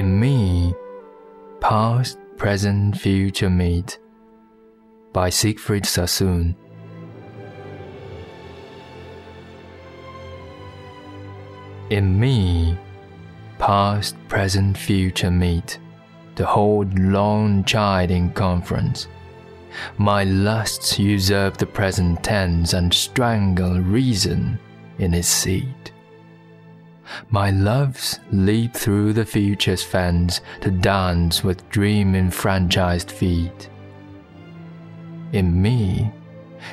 In me, past, present, future meet. By Siegfried Sassoon. In me, past, present, future meet to hold long chiding conference. My lusts usurp the present tense and strangle reason in its seat. My loves leap through the future's fence to dance with dream enfranchised feet. In me,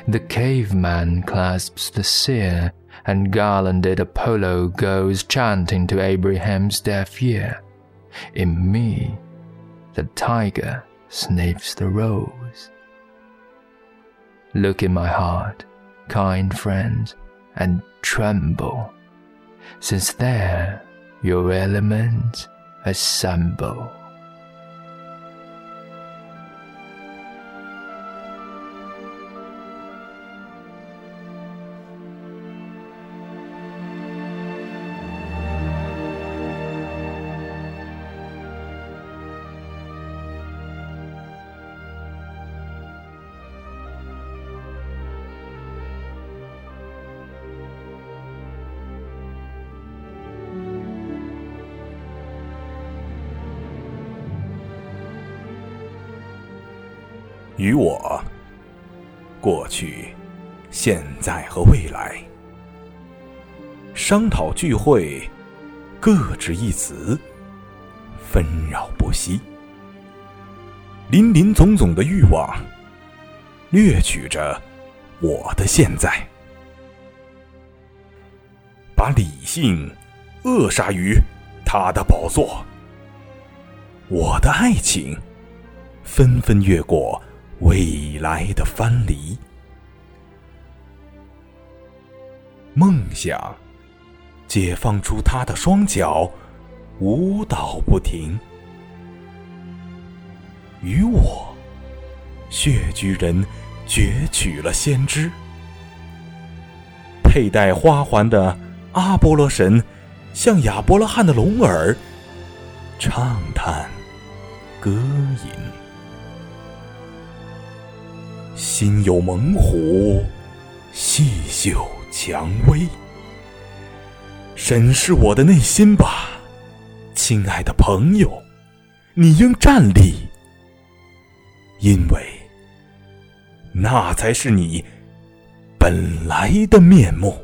the caveman clasps the seer, and garlanded Apollo goes chanting to Abraham's deaf ear. In me, the tiger sniffs the rose. Look in my heart, kind friends, and tremble, since there your elements assemble. 与我，过去、现在和未来，商讨聚会，各执一词，纷扰不息，林林总总的欲望，掠取着我的现在，把理性扼杀于他的宝座，我的爱情纷纷越过。未来的藩篱，梦想解放出他的双脚，舞蹈不停。与我，血居人攫取了先知，佩戴花环的阿波罗神，向亚伯拉罕的龙耳畅叹歌吟。心有猛虎，细嗅蔷薇。审视我的内心吧，亲爱的朋友，你应站立，因为那才是你本来的面目。